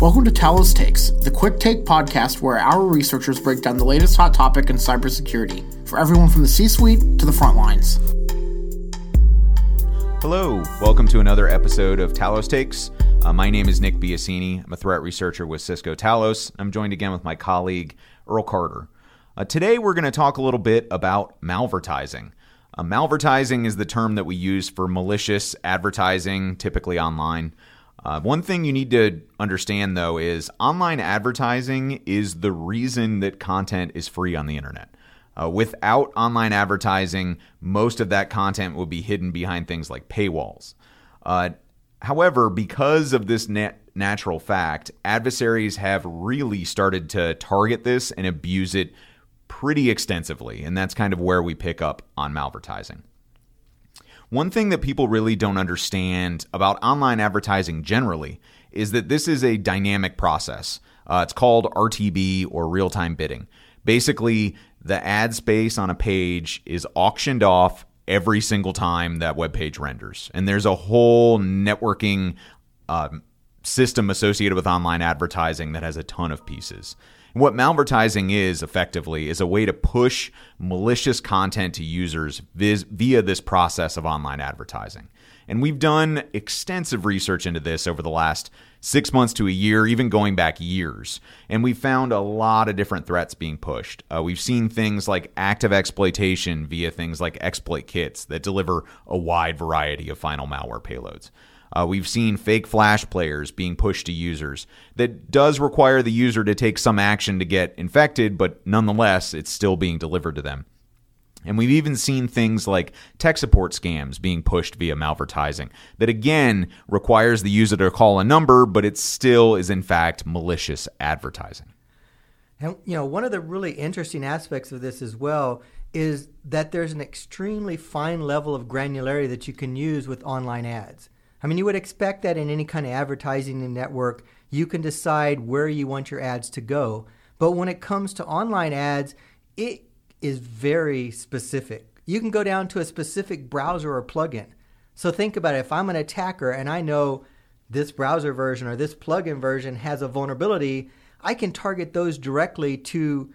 Welcome to Talos Takes, the quick take podcast where our researchers break down the latest hot topic in cybersecurity for everyone from the C suite to the front lines. Hello, welcome to another episode of Talos Takes. Uh, my name is Nick Biasini. I'm a threat researcher with Cisco Talos. I'm joined again with my colleague, Earl Carter. Uh, today, we're going to talk a little bit about malvertising. Uh, malvertising is the term that we use for malicious advertising, typically online. Uh, one thing you need to understand, though, is online advertising is the reason that content is free on the internet. Uh, without online advertising, most of that content would be hidden behind things like paywalls. Uh, however, because of this nat- natural fact, adversaries have really started to target this and abuse it pretty extensively, and that's kind of where we pick up on malvertising. One thing that people really don't understand about online advertising generally is that this is a dynamic process. Uh, it's called RTB or real time bidding. Basically, the ad space on a page is auctioned off every single time that web page renders. And there's a whole networking uh, system associated with online advertising that has a ton of pieces. What malvertising is effectively is a way to push malicious content to users vis- via this process of online advertising. And we've done extensive research into this over the last six months to a year, even going back years. And we found a lot of different threats being pushed. Uh, we've seen things like active exploitation via things like exploit kits that deliver a wide variety of final malware payloads. Uh, we've seen fake flash players being pushed to users. That does require the user to take some action to get infected, but nonetheless, it's still being delivered to them. And we've even seen things like tech support scams being pushed via malvertising that again requires the user to call a number, but it still is in fact malicious advertising. And you know, one of the really interesting aspects of this as well is that there's an extremely fine level of granularity that you can use with online ads. I mean, you would expect that in any kind of advertising network, you can decide where you want your ads to go. But when it comes to online ads, it is very specific. You can go down to a specific browser or plugin. So think about it. If I'm an attacker and I know this browser version or this plugin version has a vulnerability, I can target those directly to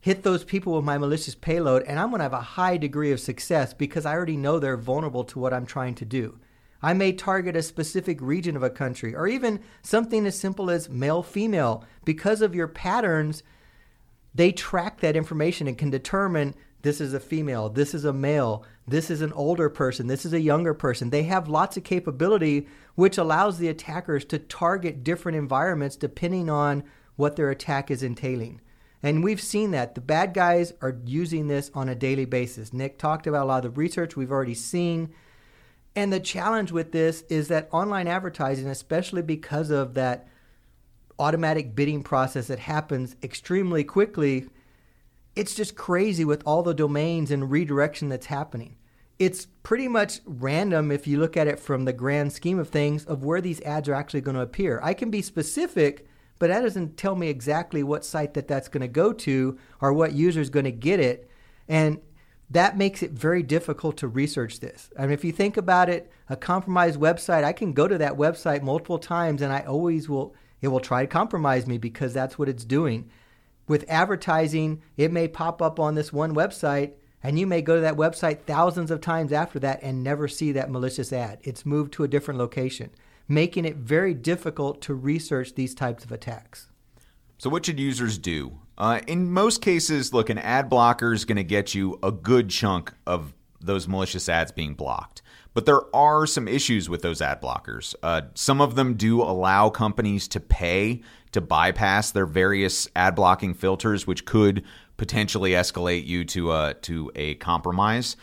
hit those people with my malicious payload, and I'm going to have a high degree of success because I already know they're vulnerable to what I'm trying to do. I may target a specific region of a country or even something as simple as male female. Because of your patterns, they track that information and can determine this is a female, this is a male, this is an older person, this is a younger person. They have lots of capability, which allows the attackers to target different environments depending on what their attack is entailing. And we've seen that. The bad guys are using this on a daily basis. Nick talked about a lot of the research we've already seen and the challenge with this is that online advertising, especially because of that automatic bidding process that happens extremely quickly, it's just crazy with all the domains and redirection that's happening. It's pretty much random if you look at it from the grand scheme of things of where these ads are actually going to appear. I can be specific, but that doesn't tell me exactly what site that that's going to go to or what user is going to get it. And that makes it very difficult to research this. I mean, if you think about it, a compromised website, I can go to that website multiple times and I always will, it will try to compromise me because that's what it's doing. With advertising, it may pop up on this one website and you may go to that website thousands of times after that and never see that malicious ad. It's moved to a different location, making it very difficult to research these types of attacks. So, what should users do? Uh, in most cases, look, an ad blocker is going to get you a good chunk of those malicious ads being blocked. But there are some issues with those ad blockers. Uh, some of them do allow companies to pay to bypass their various ad blocking filters, which could potentially escalate you to a, to a compromise.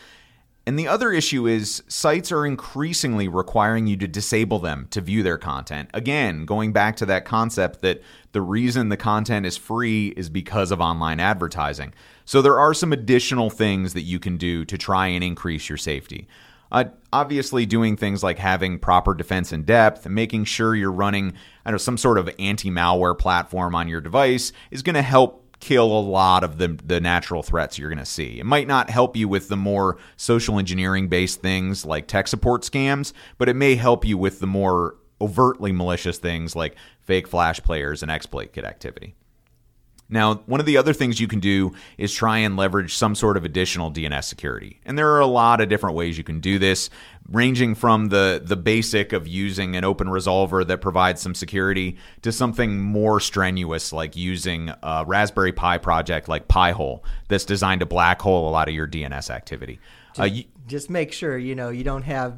And the other issue is sites are increasingly requiring you to disable them to view their content. Again, going back to that concept that the reason the content is free is because of online advertising. So there are some additional things that you can do to try and increase your safety. Uh, obviously, doing things like having proper defense in depth making sure you're running I don't know, some sort of anti malware platform on your device is going to help kill a lot of the the natural threats you're going to see. It might not help you with the more social engineering based things like tech support scams, but it may help you with the more overtly malicious things like fake flash players and exploit kit activity. Now, one of the other things you can do is try and leverage some sort of additional DNS security. And there are a lot of different ways you can do this, ranging from the, the basic of using an open resolver that provides some security to something more strenuous like using a Raspberry Pi project like Pi-hole that's designed to black hole a lot of your DNS activity. Just, uh, just make sure, you know, you don't have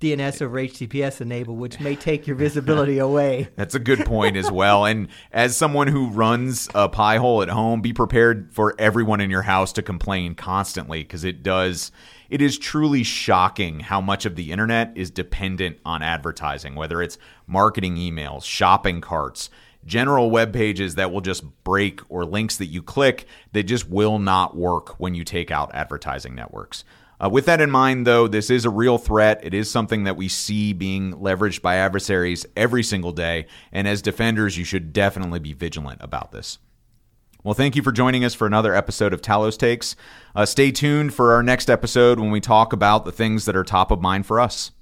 DNS over HTTPS enabled, which may take your visibility away. That's a good point as well. And as someone who runs a Pi-hole at home, be prepared for everyone in your house to complain constantly because it does. It is truly shocking how much of the internet is dependent on advertising, whether it's marketing emails, shopping carts, general web pages that will just break or links that you click that just will not work when you take out advertising networks. Uh, with that in mind, though, this is a real threat. It is something that we see being leveraged by adversaries every single day. And as defenders, you should definitely be vigilant about this. Well, thank you for joining us for another episode of Talos Takes. Uh, stay tuned for our next episode when we talk about the things that are top of mind for us.